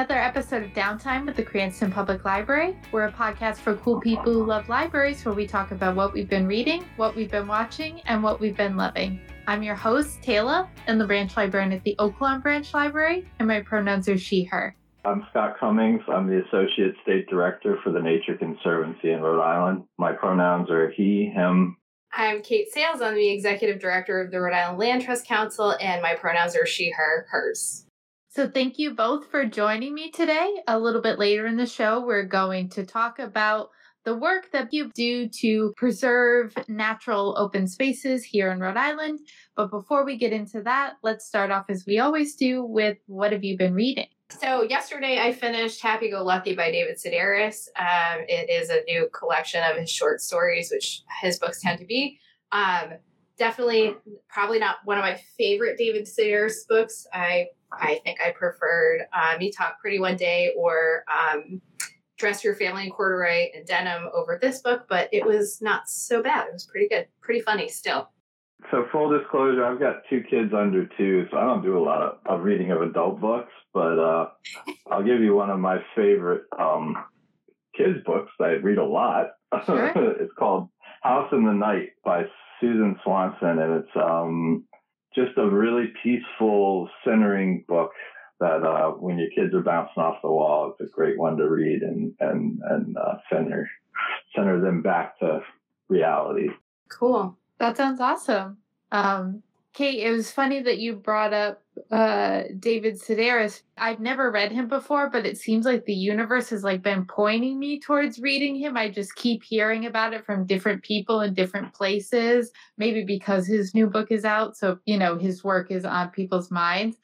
Welcome to another episode of Downtime with the Cranston Public Library. We're a podcast for cool people who love libraries where we talk about what we've been reading, what we've been watching, and what we've been loving. I'm your host, Taylor, and the branch librarian at the Oak Lawn Branch Library, and my pronouns are she, her. I'm Scott Comings. I'm the Associate State Director for the Nature Conservancy in Rhode Island. My pronouns are he, him. I'm Kate Sayles. I'm the Executive Director of the Rhode Island Land Trust Council, and my pronouns are she, her, hers. So, thank you both for joining me today. A little bit later in the show, we're going to talk about the work that you do to preserve natural open spaces here in Rhode Island. But before we get into that, let's start off as we always do with what have you been reading? So, yesterday I finished Happy Go Lucky by David Sedaris. Um, it is a new collection of his short stories, which his books tend to be. Um, definitely, probably not one of my favorite David Sedaris books. I I think I preferred um, Me Talk Pretty One Day or um, Dress Your Family in Corduroy and Denim over this book, but it was not so bad. It was pretty good, pretty funny still. So, full disclosure, I've got two kids under two, so I don't do a lot of, of reading of adult books, but uh, I'll give you one of my favorite um, kids' books I read a lot. Sure. it's called House in the Night by Susan Swanson, and it's um, just a really peaceful, centering book that uh, when your kids are bouncing off the wall, it's a great one to read and and and uh, center center them back to reality. Cool. That sounds awesome. Um, Kate, it was funny that you brought up uh, David Sedaris. I've never read him before, but it seems like the universe has like been pointing me towards reading him. I just keep hearing about it from different people in different places. Maybe because his new book is out, so you know his work is on people's minds,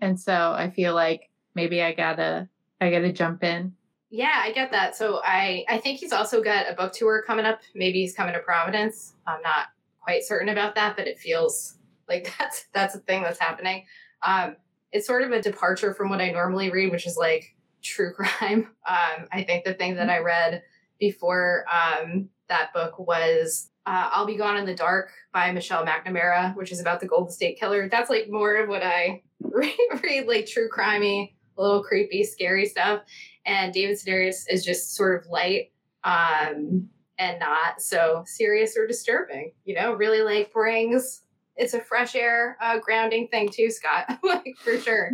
and so I feel like maybe I gotta I gotta jump in. Yeah, I get that. So I I think he's also got a book tour coming up. Maybe he's coming to Providence. I'm not quite certain about that, but it feels like that's that's a thing that's happening. Um, it's sort of a departure from what I normally read, which is like true crime. Um, I think the thing that I read before um, that book was uh, I'll Be Gone in the Dark by Michelle McNamara, which is about the Golden State Killer. That's like more of what I read, read like true crimey, a little creepy, scary stuff. And David Sedaris is just sort of light um, and not so serious or disturbing. You know, really like brings it's a fresh air uh, grounding thing too, Scott. like for sure.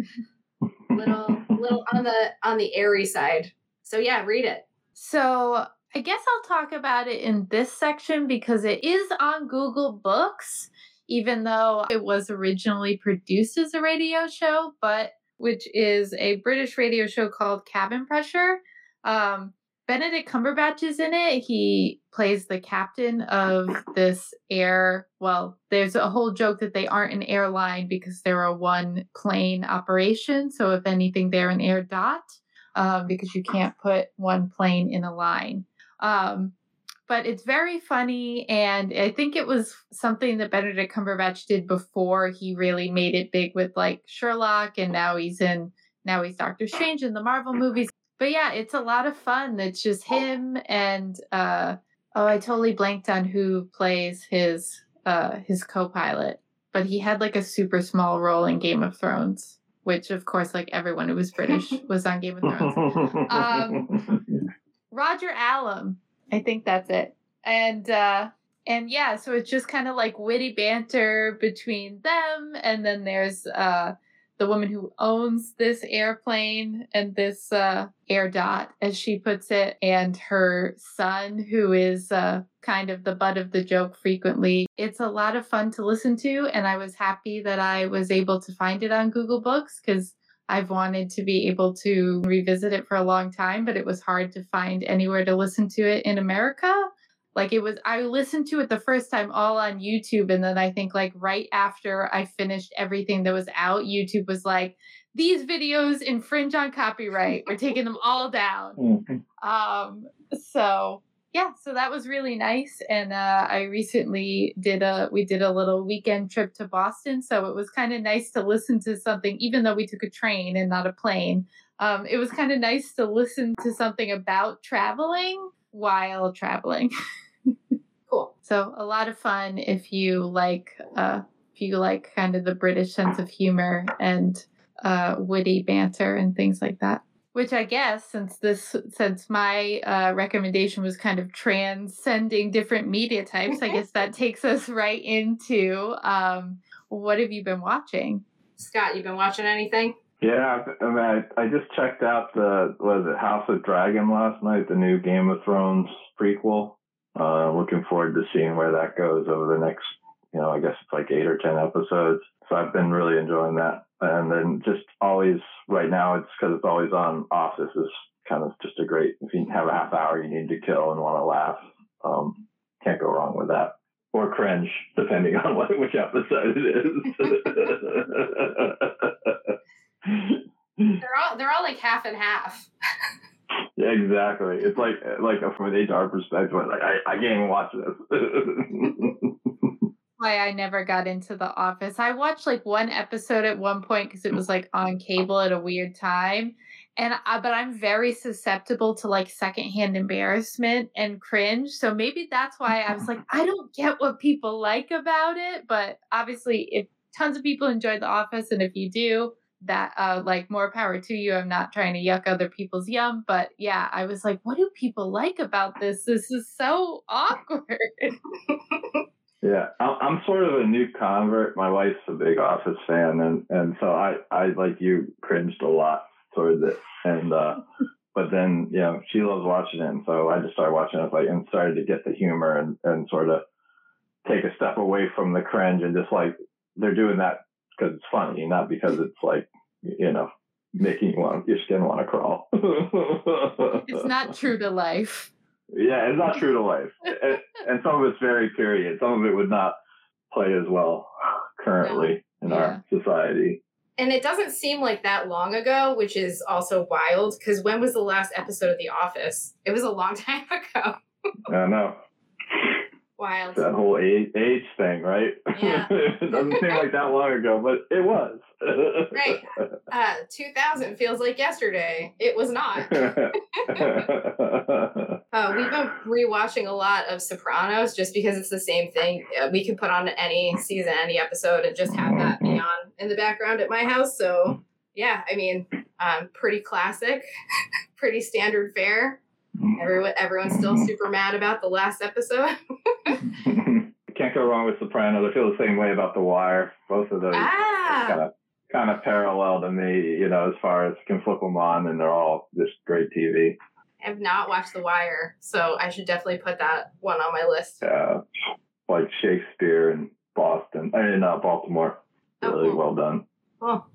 little little on the on the airy side. So yeah, read it. So I guess I'll talk about it in this section because it is on Google Books, even though it was originally produced as a radio show, but which is a British radio show called Cabin Pressure. Um, Benedict Cumberbatch is in it. He plays the captain of this air. Well, there's a whole joke that they aren't an airline because they're a one plane operation. So, if anything, they're an air dot um, because you can't put one plane in a line. Um, but it's very funny. And I think it was something that Benedict Cumberbatch did before he really made it big with like Sherlock. And now he's in, now he's Doctor Strange in the Marvel movies but yeah, it's a lot of fun. It's just him and uh oh, I totally blanked on who plays his uh his co-pilot, but he had like a super small role in Game of Thrones, which of course like everyone who was British was on Game of Thrones. Um Roger Allam, I think that's it. And uh and yeah, so it's just kind of like witty banter between them and then there's uh the woman who owns this airplane and this uh, air dot, as she puts it, and her son, who is uh, kind of the butt of the joke frequently. It's a lot of fun to listen to, and I was happy that I was able to find it on Google Books because I've wanted to be able to revisit it for a long time, but it was hard to find anywhere to listen to it in America. Like it was, I listened to it the first time all on YouTube. And then I think, like, right after I finished everything that was out, YouTube was like, these videos infringe on copyright. We're taking them all down. Mm-hmm. Um, so yeah, so that was really nice. And uh, I recently did a we did a little weekend trip to Boston, so it was kind of nice to listen to something, even though we took a train and not a plane. Um, it was kind of nice to listen to something about traveling while traveling. cool. So a lot of fun if you like uh, if you like kind of the British sense of humor and uh, witty banter and things like that. Which I guess, since this, since my uh, recommendation was kind of transcending different media types, I guess that takes us right into um, what have you been watching? Scott, you been watching anything? Yeah, I, mean, I, I just checked out the was it House of Dragon last night, the new Game of Thrones prequel. Uh, looking forward to seeing where that goes over the next, you know, I guess it's like eight or ten episodes. So I've been really enjoying that. And then just always right now, it's because it's always on. Office is kind of just a great. If you have a half hour you need to kill and want to laugh, um, can't go wrong with that. Or cringe, depending on what which episode it is. they're all they're all like half and half. exactly. It's like like uh, from an HR perspective, like I, I can't even watch this. Why I never got into The Office. I watched like one episode at one point because it was like on cable at a weird time, and I, but I'm very susceptible to like secondhand embarrassment and cringe. So maybe that's why I was like, I don't get what people like about it. But obviously, if tons of people enjoy The Office, and if you do, that uh like more power to you. I'm not trying to yuck other people's yum but yeah i was like what do people like about this? This is so awkward. Yeah i'm sort of a new convert. My wife's a big office fan and and so i i like you cringed a lot towards it. And uh but then you know she loves watching it and so i just started watching it like and started to get the humor and and sort of take a step away from the cringe and just like they're doing that because it's funny, not because it's like you know making you want your skin want to crawl. it's not true to life. Yeah, it's not true to life, and, and, some of it's very period. Some of it would not play as well currently in yeah. our society. And it doesn't seem like that long ago, which is also wild. Because when was the last episode of The Office? It was a long time ago. I know. Wild. That whole age, age thing, right? Yeah. it doesn't seem like that long ago, but it was. right. Uh, 2000 feels like yesterday. It was not. uh, we've been rewatching a lot of Sopranos just because it's the same thing. Uh, we can put on any season, any episode, and just have that be on in the background at my house. So, yeah, I mean, um, pretty classic, pretty standard fare. Everyone, everyone's still super mad about the last episode. Can't go wrong with Sopranos. I feel the same way about The Wire. Both of those ah. kind of kind of parallel to me, you know, as far as can flip them on and they're all just great TV. I have not watched The Wire, so I should definitely put that one on my list. Yeah, like Shakespeare and Boston, I mean, uh, Baltimore. Oh, really cool. well done. Cool.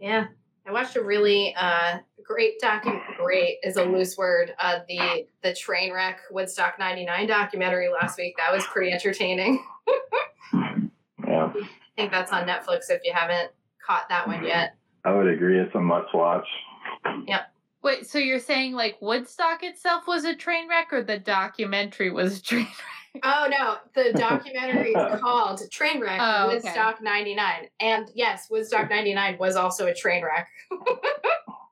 Yeah, I watched a really uh, great docu great is a loose word. Uh, the the train wreck Woodstock '99 documentary last week that was pretty entertaining. yeah, I think that's on Netflix if you haven't caught that one yet. I would agree. It's a must watch. Yep. Wait, so you're saying like Woodstock itself was a train wreck, or the documentary was a train wreck? Oh no, the documentary is called Trainwreck oh, Woodstock okay. 99. And yes, Woodstock 99 was also a train wreck.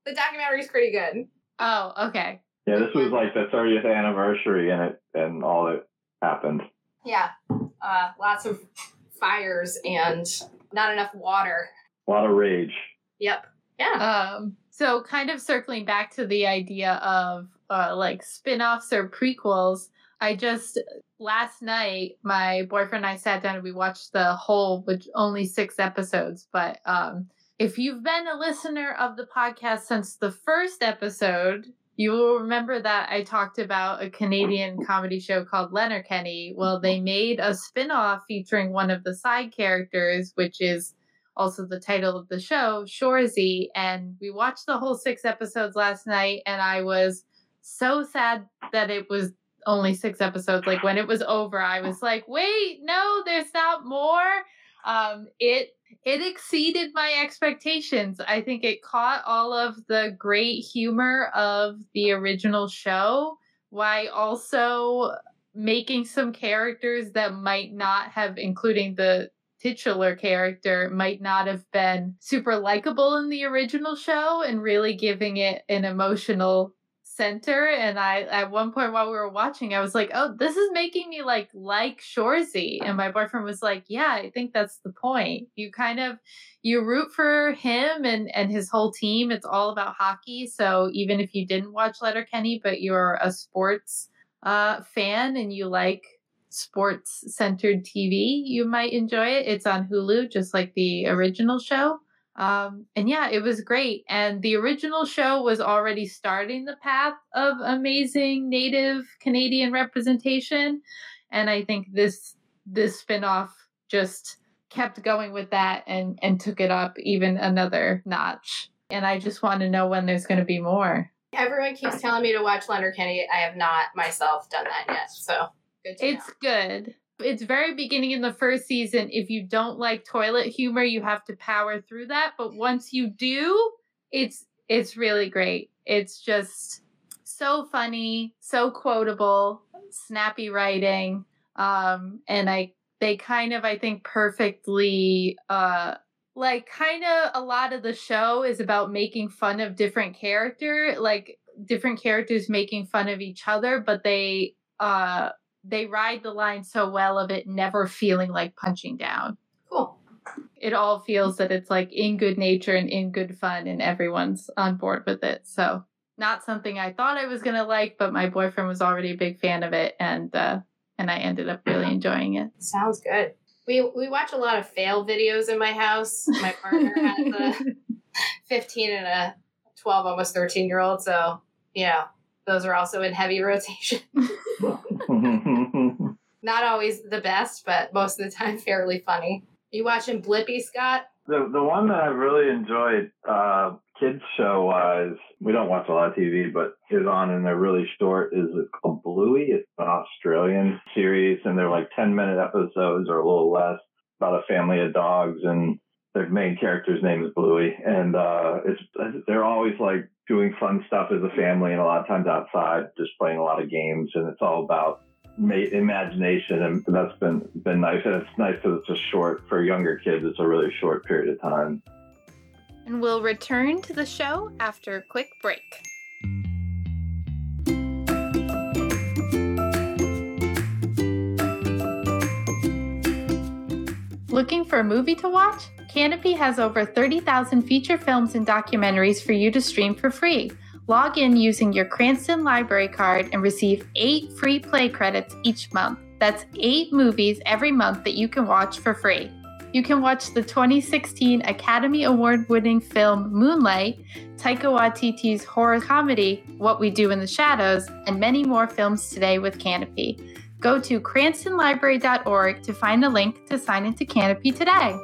the documentary is pretty good. Oh, okay. Yeah, this was like the 30th anniversary and it and all that happened. Yeah. Uh, lots of fires and not enough water. A lot of rage. Yep. Yeah. Um so kind of circling back to the idea of uh, like spin-offs or prequels, I just last night my boyfriend and I sat down and we watched the whole, which only six episodes. But um, if you've been a listener of the podcast since the first episode, you will remember that I talked about a Canadian comedy show called Letterkenny. Well, they made a spin-off featuring one of the side characters, which is also the title of the show, Shoresy. And we watched the whole six episodes last night, and I was so sad that it was only six episodes. Like when it was over, I was like, wait, no, there's not more. Um, it it exceeded my expectations. I think it caught all of the great humor of the original show while also making some characters that might not have, including the titular character, might not have been super likable in the original show and really giving it an emotional center and i at one point while we were watching i was like oh this is making me like like shoresy and my boyfriend was like yeah i think that's the point. You kind of you root for him and and his whole team. It's all about hockey so even if you didn't watch letterkenny but you're a sports uh fan and you like sports centered tv you might enjoy it. It's on hulu just like the original show um, and yeah, it was great. And the original show was already starting the path of amazing Native Canadian representation. And I think this this spinoff just kept going with that and and took it up even another notch. And I just want to know when there's going to be more. Everyone keeps telling me to watch Letterkenny. I have not myself done that yet. So good it's know. good it's very beginning in the first season. If you don't like toilet humor, you have to power through that. But once you do, it's it's really great. It's just so funny, so quotable, snappy writing. Um, and I they kind of I think perfectly uh like kind of a lot of the show is about making fun of different character like different characters making fun of each other but they uh they ride the line so well of it never feeling like punching down. Cool. It all feels that it's like in good nature and in good fun, and everyone's on board with it. So, not something I thought I was gonna like, but my boyfriend was already a big fan of it, and uh, and I ended up really enjoying it. Sounds good. We we watch a lot of fail videos in my house. My partner has a 15 and a 12, almost 13 year old, so yeah, those are also in heavy rotation. Not always the best, but most of the time fairly funny. You watching Blippi, Scott? The the one that I've really enjoyed, uh, kids show wise, we don't watch a lot of TV, but is on and they're really short. Is called Bluey? It's an Australian series, and they're like ten minute episodes or a little less about a family of dogs and their main character's name is Bluey, and uh, it's they're always like doing fun stuff as a family, and a lot of times outside, just playing a lot of games, and it's all about imagination, and that's been been nice. And it's nice that it's a short for younger kids. It's a really short period of time. And we'll return to the show after a quick break. Looking for a movie to watch? Kanopy has over 30,000 feature films and documentaries for you to stream for free. Log in using your Cranston Library card and receive eight free play credits each month. That's eight movies every month that you can watch for free. You can watch the 2016 Academy Award winning film Moonlight, Taika Waititi's horror comedy What We Do in the Shadows, and many more films today with Kanopy. Go to cranstonlibrary.org to find a link to sign into Kanopy today.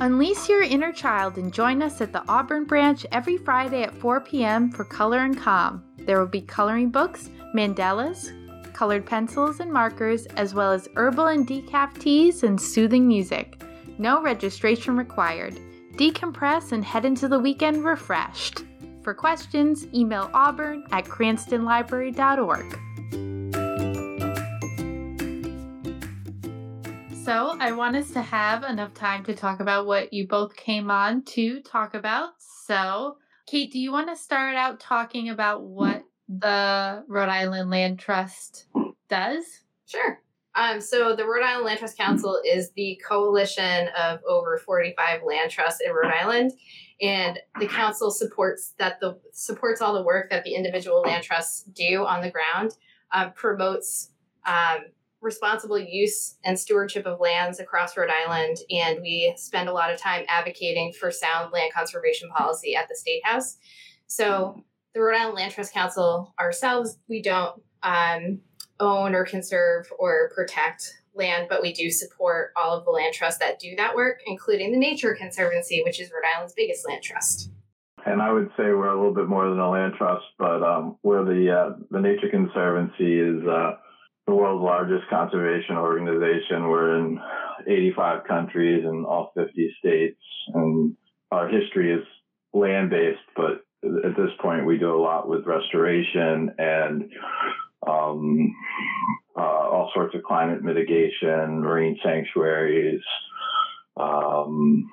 Unleash your inner child and join us at the Auburn branch every Friday at 4 p.m. for Color and Calm. There will be coloring books, mandalas, colored pencils and markers, as well as herbal and decaf teas and soothing music. No registration required. Decompress and head into the weekend refreshed. For questions, email auburn at cranstonlibrary.org. So, I want us to have enough time to talk about what you both came on to talk about. So, Kate, do you want to start out talking about what the Rhode Island Land Trust does? Sure. Um, so the Rhode Island Land Trust Council is the coalition of over 45 land trusts in Rhode Island, and the council supports that the supports all the work that the individual land trusts do on the ground, uh, promotes um, responsible use and stewardship of lands across Rhode Island, and we spend a lot of time advocating for sound land conservation policy at the State House. So, the Rhode Island Land Trust Council ourselves, we don't um, own or conserve or protect land, but we do support all of the land trusts that do that work, including the Nature Conservancy, which is Rhode Island's biggest land trust. And I would say we're a little bit more than a land trust, but um, we're the uh, the Nature Conservancy is. Uh, the world's largest conservation organization. We're in 85 countries in all 50 states, and our history is land based, but at this point, we do a lot with restoration and um, uh, all sorts of climate mitigation, marine sanctuaries, um,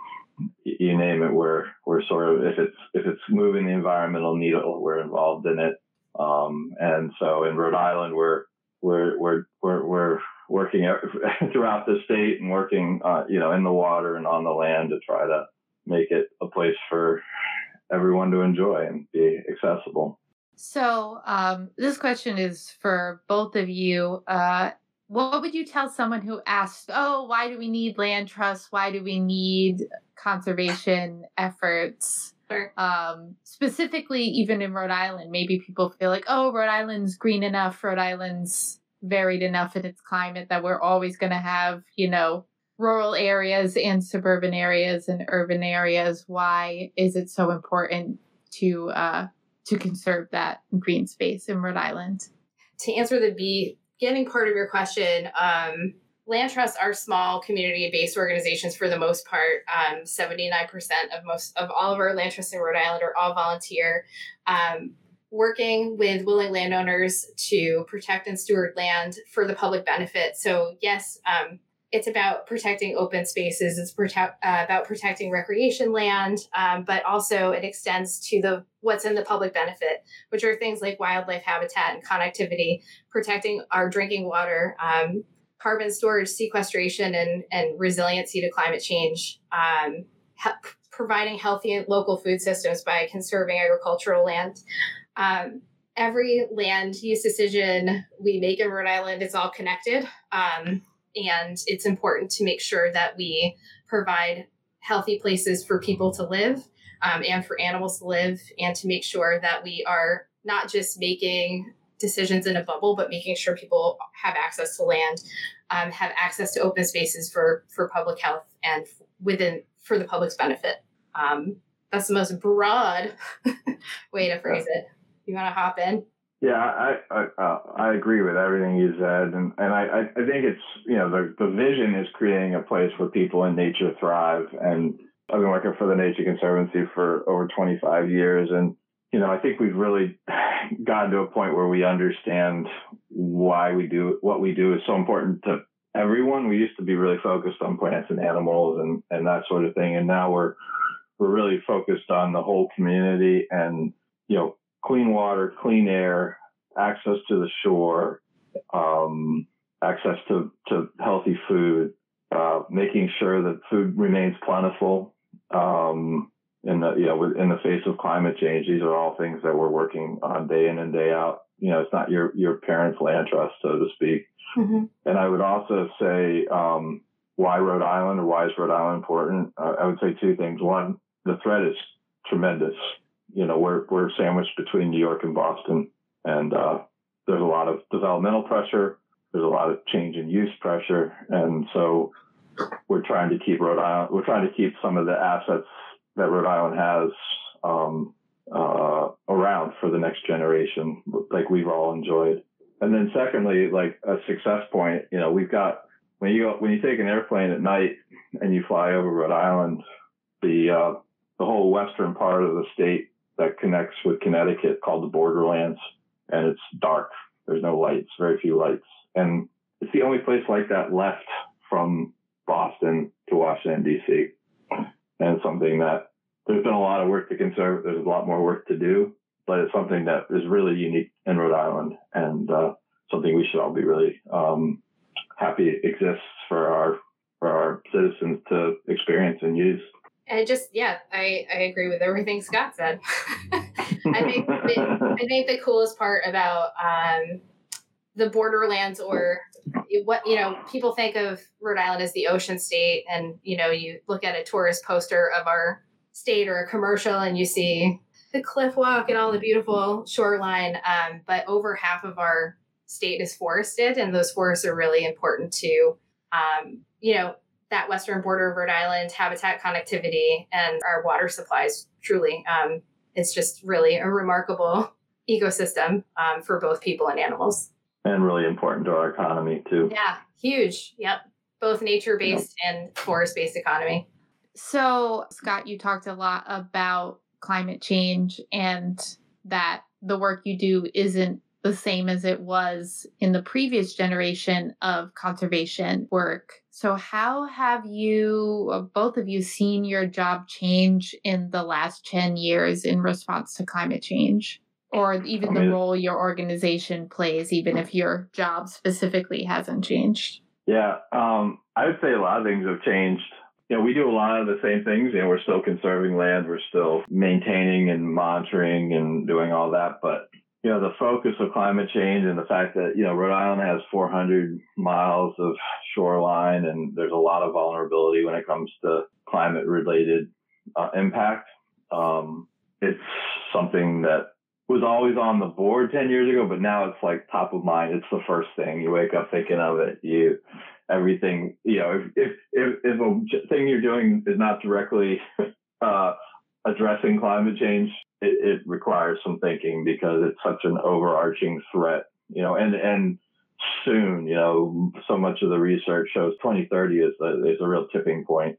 you name it, we're we're sort of if it's if it's moving the environmental needle, we're involved in it. Um, and so in Rhode Island, we're we're we're we're, we're working throughout the state and working, uh, you know, in the water and on the land to try to make it a place for everyone to enjoy and be accessible. So, um, this question is for both of you. Uh, what would you tell someone who asks, Oh, why do we need land trusts? Why do we need conservation efforts? Sure. Um, specifically, even in Rhode Island, maybe people feel like, Oh, Rhode Island's green enough, Rhode Island's varied enough in its climate that we're always going to have, you know, rural areas and suburban areas and urban areas. Why is it so important to uh, to conserve that green space in Rhode Island? To answer the beginning part of your question, um, land trusts are small community-based organizations for the most part. Um, 79% of most of all of our land trusts in Rhode Island are all volunteer. Um, working with willing landowners to protect and steward land for the public benefit. So, yes, um, it's about protecting open spaces. It's uh, about protecting recreation land, um, but also it extends to the what's in the public benefit, which are things like wildlife habitat and connectivity, protecting our drinking water, um, carbon storage, sequestration, and and resiliency to climate change. Um, he- providing healthy local food systems by conserving agricultural land. Um, every land use decision we make in Rhode Island is all connected. Um, and it's important to make sure that we provide healthy places for people to live um, and for animals to live, and to make sure that we are not just making decisions in a bubble, but making sure people have access to land, um, have access to open spaces for for public health and within for the public's benefit. Um, that's the most broad way to phrase it. You want to hop in? Yeah, I I, uh, I agree with everything you said, and and I I think it's you know the the vision is creating a place where people and nature thrive, and I've been working for the Nature Conservancy for over 25 years, and you know I think we've really gotten to a point where we understand why we do what we do is so important to everyone. We used to be really focused on plants and animals and and that sort of thing, and now we're we're really focused on the whole community and you know clean water, clean air, access to the shore, um, access to, to healthy food, uh, making sure that food remains plentiful. Um, in the you know in the face of climate change, these are all things that we're working on day in and day out. You know, it's not your your parents' land trust, so to speak. Mm-hmm. And I would also say um, why Rhode Island or why is Rhode Island important? Uh, I would say two things. One, the threat is tremendous you know, we're we're sandwiched between New York and Boston, and uh, there's a lot of developmental pressure. There's a lot of change in use pressure, and so we're trying to keep Rhode Island. We're trying to keep some of the assets that Rhode Island has um, uh, around for the next generation, like we've all enjoyed. And then secondly, like a success point, you know, we've got when you go, when you take an airplane at night and you fly over Rhode Island, the uh, the whole western part of the state that connects with Connecticut called the Borderlands, and it's dark. There's no lights, very few lights, and it's the only place like that left from Boston to Washington D.C. And something that there's been a lot of work to conserve. There's a lot more work to do, but it's something that is really unique in Rhode Island, and uh, something we should all be really um, happy exists for our for our citizens to experience and use and just yeah, I, I agree with everything Scott said. I think the, I think the coolest part about um, the borderlands or what you know people think of Rhode Island as the ocean state, and you know you look at a tourist poster of our state or a commercial, and you see the cliff walk and all the beautiful shoreline. Um, but over half of our state is forested, and those forests are really important to um, you know that western border of Rhode Island, habitat connectivity, and our water supplies. Truly, um, it's just really a remarkable ecosystem um, for both people and animals. And really important to our economy too. Yeah, huge. Yep, both nature-based yep. and forest-based economy. So, Scott, you talked a lot about climate change and that the work you do isn't the same as it was in the previous generation of conservation work. So, how have you, uh, both of you, seen your job change in the last 10 years in response to climate change? Or even the role your organization plays, even if your job specifically hasn't changed? Yeah, um, I would say a lot of things have changed. You know, we do a lot of the same things. You know, we're still conserving land, we're still maintaining and monitoring and doing all that. But you know, the focus of climate change and the fact that, you know, Rhode Island has 400 miles of shoreline and there's a lot of vulnerability when it comes to climate related uh, impact. Um, it's something that was always on the board 10 years ago, but now it's like top of mind. It's the first thing you wake up thinking of it. You, everything, you know, if, if, if, if a thing you're doing is not directly, uh, addressing climate change, it, it requires some thinking because it's such an overarching threat, you know, and, and soon, you know, so much of the research shows 2030 is is a real tipping point.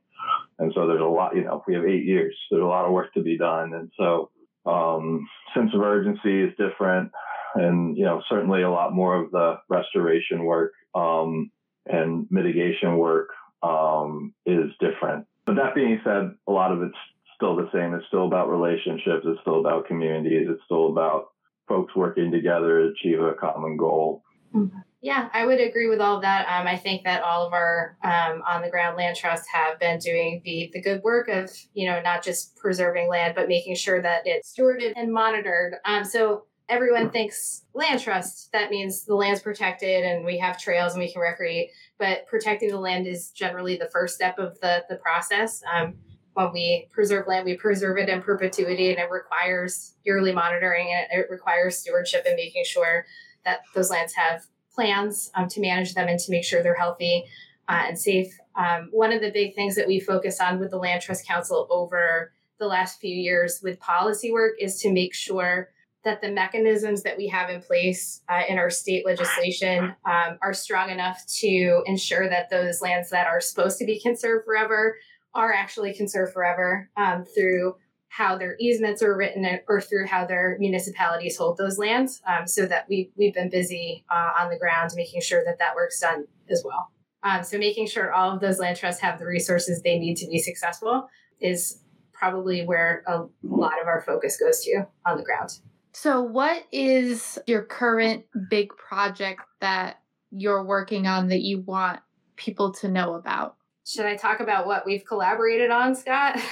And so there's a lot, you know, if we have eight years, there's a lot of work to be done. And so, um, sense of urgency is different and, you know, certainly a lot more of the restoration work, um, and mitigation work, um, is different. But that being said, a lot of it's still the same. It's still about relationships. It's still about communities. It's still about folks working together to achieve a common goal. Mm-hmm. Yeah, I would agree with all of that. Um, I think that all of our um, on the ground land trusts have been doing the the good work of you know not just preserving land but making sure that it's stewarded and monitored. Um, so everyone thinks land trust that means the land's protected and we have trails and we can recreate. But protecting the land is generally the first step of the the process. Um, when we preserve land, we preserve it in perpetuity, and it requires yearly monitoring and it requires stewardship and making sure that those lands have plans um, to manage them and to make sure they're healthy uh, and safe. Um, one of the big things that we focus on with the Land Trust Council over the last few years with policy work is to make sure that the mechanisms that we have in place uh, in our state legislation um, are strong enough to ensure that those lands that are supposed to be conserved forever are actually conserved forever um, through how their easements are written or through how their municipalities hold those lands um, so that we, we've been busy uh, on the ground making sure that that work's done as well. Um, so making sure all of those land trusts have the resources they need to be successful is probably where a lot of our focus goes to on the ground. So what is your current big project that you're working on that you want people to know about? Should I talk about what we've collaborated on, Scott?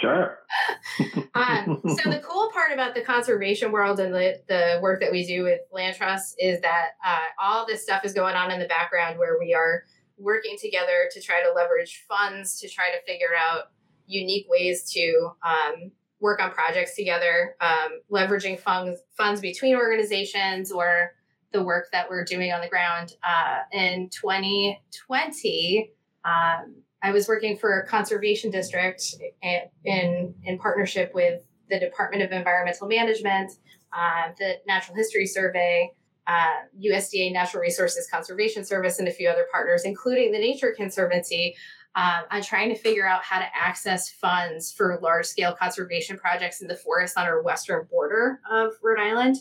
Sure. um, so the cool part about the conservation world and the, the work that we do with land trusts is that uh, all this stuff is going on in the background where we are working together to try to leverage funds to try to figure out unique ways to um, work on projects together, um, leveraging funds funds between organizations or the work that we're doing on the ground. Uh, in 2020, um, I was working for a conservation district in in partnership with the Department of Environmental Management, uh, the Natural History Survey, uh, USDA Natural Resources Conservation Service, and a few other partners, including the Nature Conservancy, um, on trying to figure out how to access funds for large scale conservation projects in the forest on our western border of Rhode Island.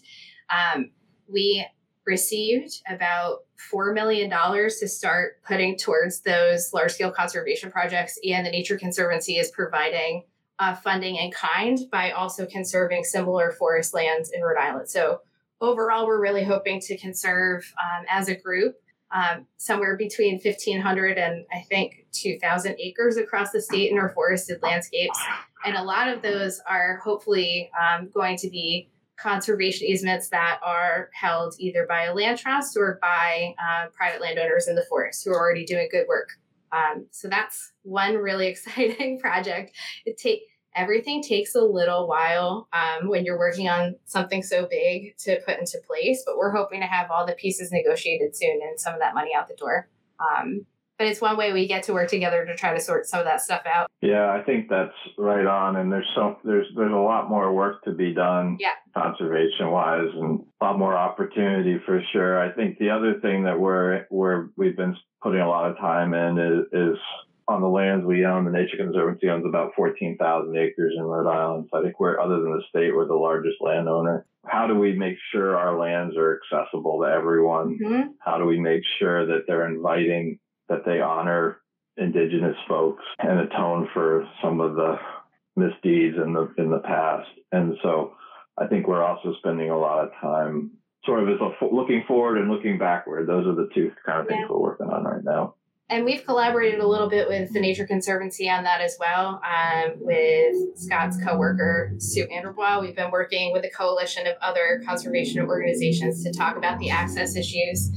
Um, we received about $4 million to start putting towards those large scale conservation projects. And the Nature Conservancy is providing uh, funding in kind by also conserving similar forest lands in Rhode Island. So, overall, we're really hoping to conserve um, as a group um, somewhere between 1,500 and I think 2,000 acres across the state in our forested landscapes. And a lot of those are hopefully um, going to be conservation easements that are held either by a land trust or by uh, private landowners in the forest who are already doing good work. Um, so that's one really exciting project. It take everything takes a little while um, when you're working on something so big to put into place, but we're hoping to have all the pieces negotiated soon and some of that money out the door. Um, but it's one way we get to work together to try to sort some of that stuff out. Yeah, I think that's right on. And there's so there's there's a lot more work to be done, yeah. Conservation wise, and a lot more opportunity for sure. I think the other thing that we're where we've been putting a lot of time in is, is on the lands we own. The Nature Conservancy owns about 14,000 acres in Rhode Island. So I think we're other than the state, we're the largest landowner. How do we make sure our lands are accessible to everyone? Mm-hmm. How do we make sure that they're inviting that they honor indigenous folks and atone for some of the misdeeds in the in the past. And so I think we're also spending a lot of time sort of as a, looking forward and looking backward. Those are the two kind of things yeah. we're working on right now. And we've collaborated a little bit with the Nature Conservancy on that as well, um, with Scott's co-worker Sue Anderbois. We've been working with a coalition of other conservation organizations to talk about the access issues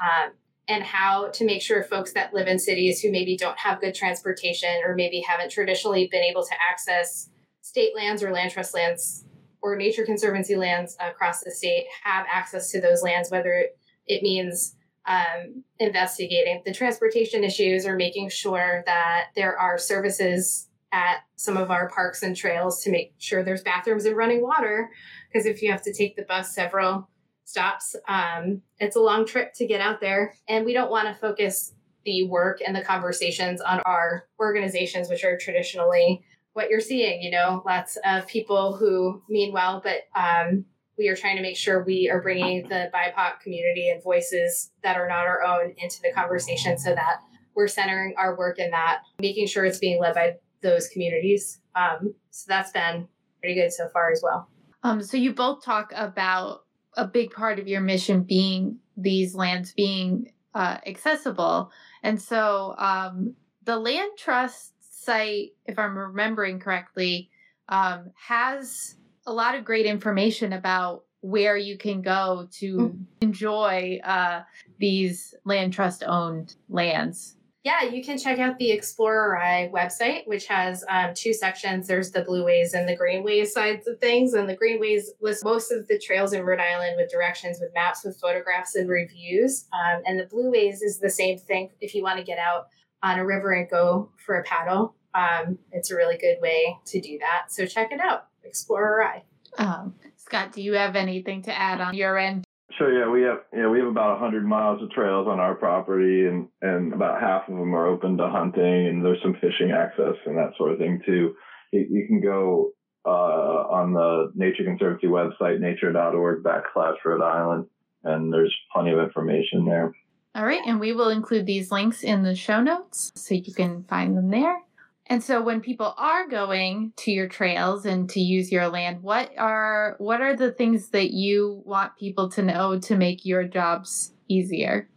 um, and how to make sure folks that live in cities who maybe don't have good transportation or maybe haven't traditionally been able to access state lands or land trust lands or nature conservancy lands across the state have access to those lands, whether it means um, investigating the transportation issues or making sure that there are services at some of our parks and trails to make sure there's bathrooms and running water. Because if you have to take the bus several stops, um, it's a long trip to get out there. And we don't want to focus the work and the conversations on our organizations, which are traditionally what you're seeing, you know, lots of people who mean well, but um, we are trying to make sure we are bringing the BIPOC community and voices that are not our own into the conversation so that we're centering our work in that, making sure it's being led by those communities. Um, so that's been pretty good so far as well. Um, so you both talk about a big part of your mission being these lands being uh, accessible. And so um, the land trust site, if I'm remembering correctly, um, has a lot of great information about where you can go to mm. enjoy uh, these land trust owned lands. Yeah, you can check out the Explorer website, which has um, two sections. There's the Blueways and the Greenways sides of things. And the Greenways list most of the trails in Rhode Island with directions, with maps, with photographs, and reviews. Um, and the Blueways is the same thing if you want to get out on a river and go for a paddle. Um, it's a really good way to do that. So check it out, Explore RI. Um, Scott, do you have anything to add on your end? Sure. Yeah, we have yeah we have about hundred miles of trails on our property, and and about half of them are open to hunting, and there's some fishing access and that sort of thing too. You, you can go uh, on the Nature Conservancy website, nature.org backslash Rhode Island, and there's plenty of information there. All right, and we will include these links in the show notes so you can find them there. And so when people are going to your trails and to use your land, what are what are the things that you want people to know to make your jobs easier?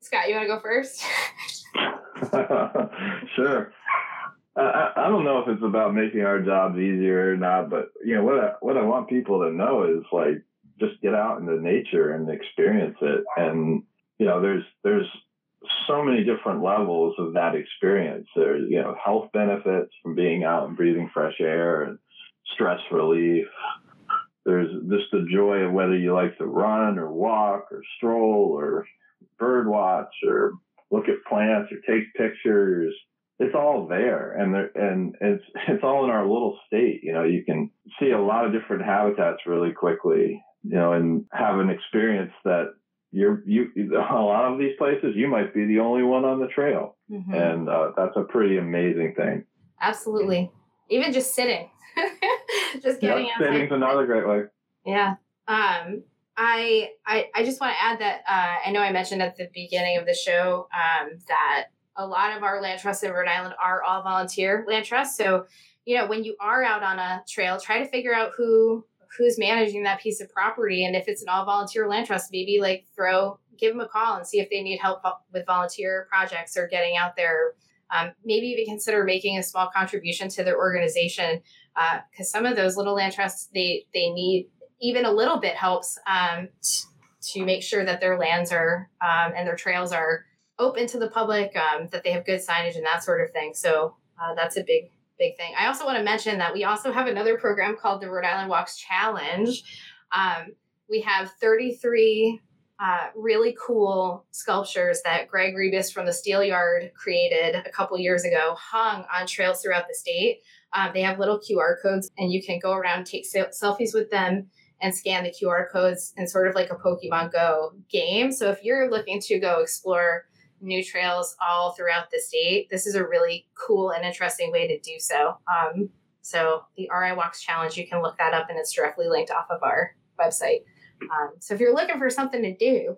Scott, you want to go first? sure. I, I don't know if it's about making our jobs easier or not, but you know what I, what I want people to know is like just get out into nature and experience it. And you know, there's there's so many different levels of that experience. There's, you know, health benefits from being out and breathing fresh air and stress relief. There's just the joy of whether you like to run or walk or stroll or bird watch or look at plants or take pictures. It's all there and there, and it's it's all in our little state. You know, you can see a lot of different habitats really quickly, you know, and have an experience that you're you a lot of these places you might be the only one on the trail. Mm-hmm. and uh, that's a pretty amazing thing. Absolutely. Even just sitting. Just getting yeah, sitting's another great way. Yeah. Um I, I I just want to add that uh, I know I mentioned at the beginning of the show um, that a lot of our land trusts in Rhode Island are all volunteer land trusts. So, you know, when you are out on a trail, try to figure out who who's managing that piece of property and if it's an all volunteer land trust maybe like throw give them a call and see if they need help with volunteer projects or getting out there. Um, maybe even consider making a small contribution to their organization because uh, some of those little land trusts they they need even a little bit helps um, t- to make sure that their lands are um, and their trails are open to the public um, that they have good signage and that sort of thing. So uh, that's a big big thing. I also want to mention that we also have another program called the Rhode Island Walks Challenge. Um, we have 33 uh, really cool sculptures that Greg Rebus from the Steel Yard created a couple years ago, hung on trails throughout the state. Um, they have little QR codes, and you can go around, take selfies with them, and scan the QR codes in sort of like a Pokemon Go game. So if you're looking to go explore new trails all throughout the state, this is a really cool and interesting way to do so. Um, so the RI Walks Challenge, you can look that up and it's directly linked off of our website. Um, so if you're looking for something to do,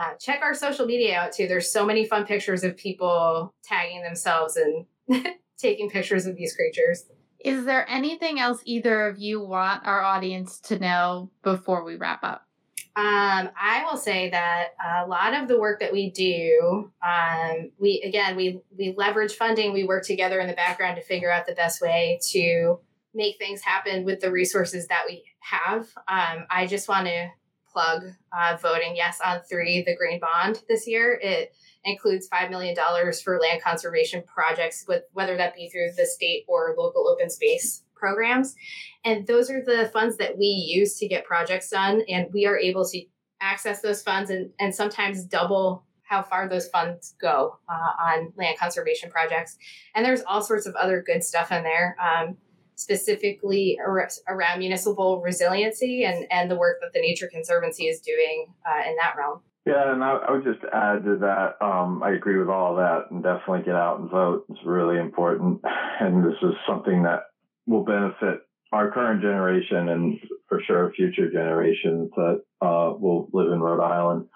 uh, check our social media out too. There's so many fun pictures of people tagging themselves and taking pictures of these creatures. Is there anything else either of you want our audience to know before we wrap up? Um, I will say that a lot of the work that we do, um, we again we we leverage funding. We work together in the background to figure out the best way to make things happen with the resources that we have. Um, I just want to plug uh, voting yes on three, the green bond this year. It includes $5 million for land conservation projects, with whether that be through the state or local open space programs. And those are the funds that we use to get projects done. And we are able to access those funds and, and sometimes double how far those funds go uh, on land conservation projects. And there's all sorts of other good stuff in there. Um, specifically around municipal resiliency and, and the work that the Nature Conservancy is doing uh, in that realm. Yeah, and I, I, would just add to that. Um, I agree with all that, and definitely get out and vote. It's really important, and this is something that will benefit our current generation and for sure future generations that uh, will live in Rhode Island.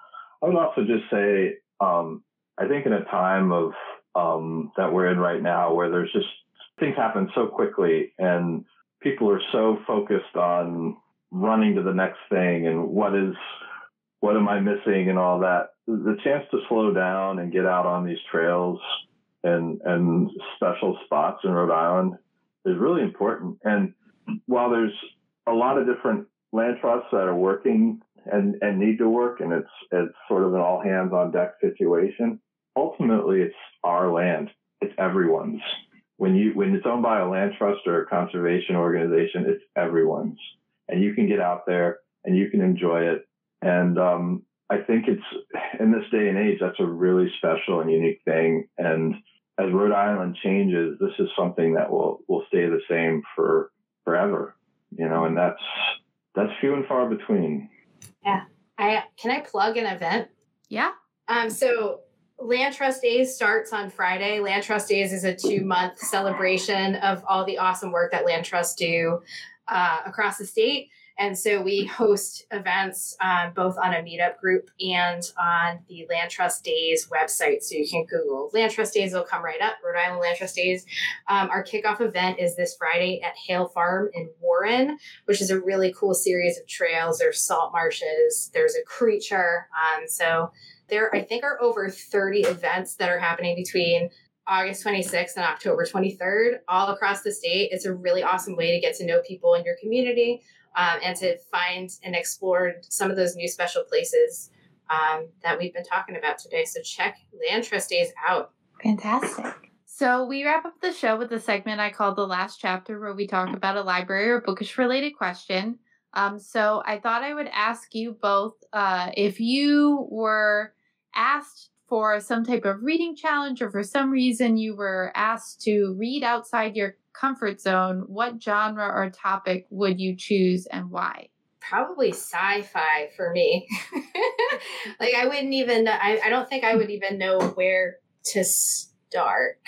I would also just say, um, I think in a time of um, that we're in right now, where there's just things happen so quickly and people are so focused on running to the next thing and what is what am I missing and all that. The chance to slow down and get out on these trails and and special spots in Rhode Island is really important. And while there's a lot of different land trusts that are working and, and need to work and it's it's sort of an all hands on deck situation, ultimately it's our land. It's everyone's when you when it's owned by a land trust or a conservation organization, it's everyone's, and you can get out there and you can enjoy it. And um, I think it's in this day and age that's a really special and unique thing. And as Rhode Island changes, this is something that will will stay the same for forever. You know, and that's that's few and far between. Yeah. I can I plug an event? Yeah. Um, so Land Trust Days starts on Friday. Land Trust Days is a two month celebration of all the awesome work that Land Trust do uh, across the state. And so we host events um, both on a meetup group and on the Land Trust Days website. So you can Google Land Trust Days, it'll come right up, Rhode Island Land Trust Days. Um, our kickoff event is this Friday at Hale Farm in Warren, which is a really cool series of trails. There's salt marshes, there's a creature. Um, so there, I think, are over 30 events that are happening between August 26th and October 23rd, all across the state. It's a really awesome way to get to know people in your community um, and to find and explore some of those new special places um, that we've been talking about today. So check Land Trust Days out. Fantastic. So we wrap up the show with a segment I call the last chapter, where we talk about a library or bookish related question. Um, so I thought I would ask you both uh, if you were asked for some type of reading challenge or for some reason you were asked to read outside your comfort zone, what genre or topic would you choose and why? Probably sci-fi for me. like I wouldn't even I, I don't think I would even know where to start.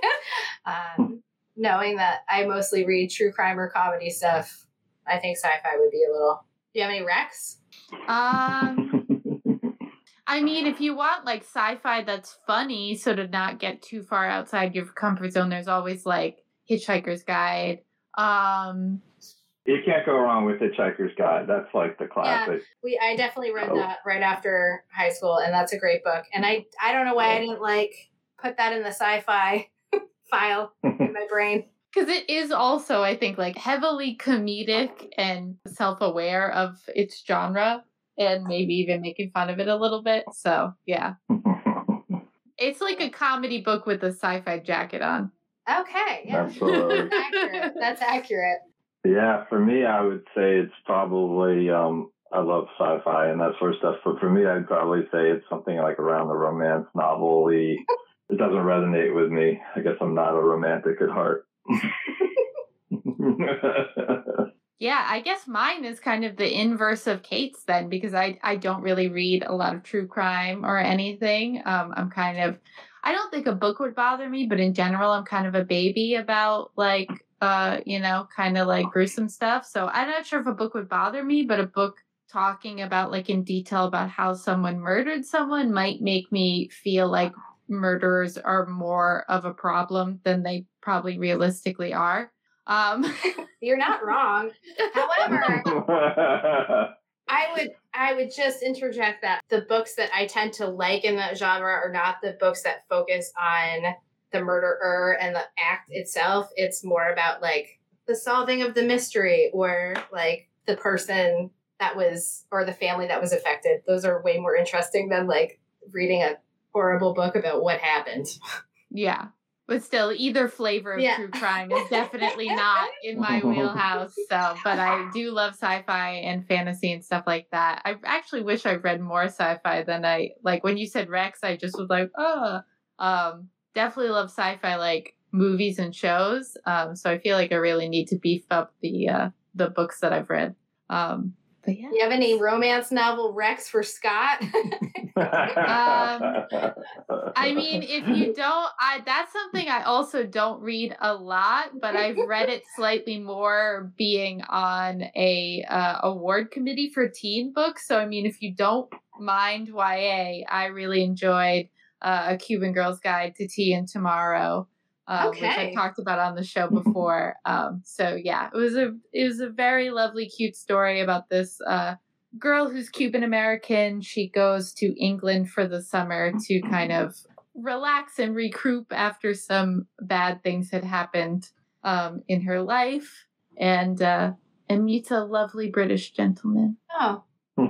um, knowing that I mostly read true crime or comedy stuff, I think sci-fi would be a little. Do you have any Rex? Um I mean, if you want like sci-fi that's funny, so to not get too far outside your comfort zone, there's always like Hitchhiker's Guide. Um you can't go wrong with Hitchhiker's Guide. That's like the classic. Yeah, we I definitely read oh. that right after high school, and that's a great book. And I I don't know why I didn't like put that in the sci-fi file in my brain because it is also i think like heavily comedic and self-aware of its genre and maybe even making fun of it a little bit. So, yeah. it's like a comedy book with a sci fi jacket on. Okay. Yeah. That's accurate. That's accurate. Yeah, for me, I would say it's probably, um, I love sci fi and that sort of stuff. But for me, I'd probably say it's something like around the romance novel. it doesn't resonate with me. I guess I'm not a romantic at heart. Yeah, I guess mine is kind of the inverse of Kate's then because I I don't really read a lot of true crime or anything. Um, I'm kind of I don't think a book would bother me, but in general, I'm kind of a baby about like uh you know kind of like gruesome stuff. So I'm not sure if a book would bother me, but a book talking about like in detail about how someone murdered someone might make me feel like murderers are more of a problem than they probably realistically are. Um, You're not wrong. However, I would I would just interject that the books that I tend to like in that genre are not the books that focus on the murderer and the act itself. It's more about like the solving of the mystery or like the person that was or the family that was affected. Those are way more interesting than like reading a horrible book about what happened. yeah. But still, either flavor of Yeah. true crime is definitely not in my wheelhouse. So, but I do love sci-fi and fantasy and stuff like that. I actually wish I read more sci-fi than I like. When you said Rex, I just was like, oh, um, definitely love sci-fi like movies and shows. Um, so I feel like I really need to beef up the uh, the books that I've read. Um, but yeah. You have any romance novel Rex for Scott? I mean, if you don't, I that's something I also don't read a lot, but I've read it slightly more being on a uh, award committee for teen books. So I mean, if you don't mind YA, I really enjoyed uh, a Cuban Girl's Guide to Tea and Tomorrow. Uh, which I talked about on the show before. Um, so yeah, it was a it was a very lovely, cute story about this uh, girl who's Cuban American. She goes to England for the summer to kind of relax and recoup after some bad things had happened um, in her life, and uh, and meets a lovely British gentleman. oh, there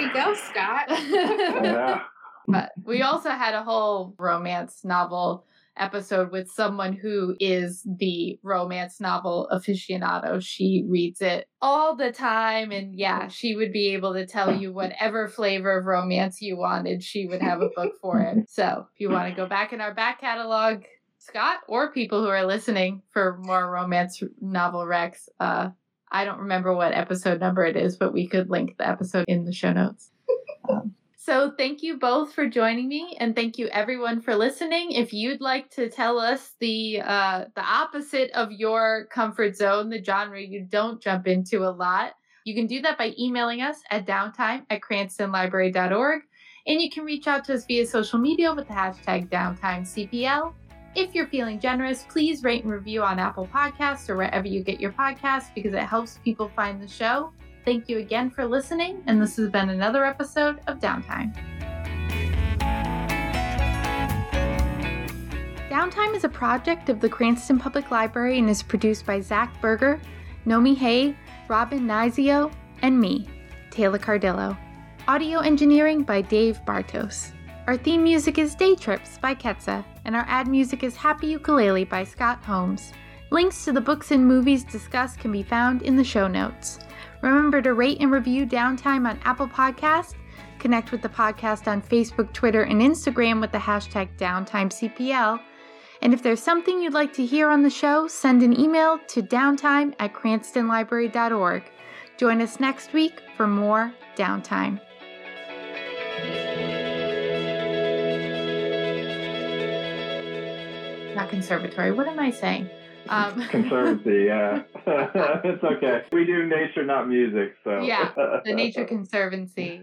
you go, Scott. yeah. But we also had a whole romance novel episode with someone who is the romance novel aficionado. She reads it all the time. And yeah, she would be able to tell you whatever flavor of romance you wanted. She would have a book for it. So if you want to go back in our back catalog, Scott, or people who are listening for more romance novel recs, uh, I don't remember what episode number it is, but we could link the episode in the show notes. Um, so thank you both for joining me, and thank you everyone for listening. If you'd like to tell us the uh, the opposite of your comfort zone, the genre you don't jump into a lot, you can do that by emailing us at downtime at cranstonlibrary.org, and you can reach out to us via social media with the hashtag downtimecpl. If you're feeling generous, please rate and review on Apple Podcasts or wherever you get your podcasts because it helps people find the show. Thank you again for listening, and this has been another episode of Downtime. Downtime is a project of the Cranston Public Library and is produced by Zach Berger, Nomi Hay, Robin Nizio, and me, Taylor Cardillo. Audio engineering by Dave Bartos. Our theme music is Day Trips by Ketsa, and our ad music is Happy Ukulele by Scott Holmes. Links to the books and movies discussed can be found in the show notes. Remember to rate and review Downtime on Apple Podcast. Connect with the podcast on Facebook, Twitter, and Instagram with the hashtag DowntimeCPL. And if there's something you'd like to hear on the show, send an email to downtime at cranstonlibrary.org. Join us next week for more Downtime. Not conservatory. What am I saying? Um, Conservancy, yeah. it's okay. We do nature, not music, so. Yeah, the Nature Conservancy.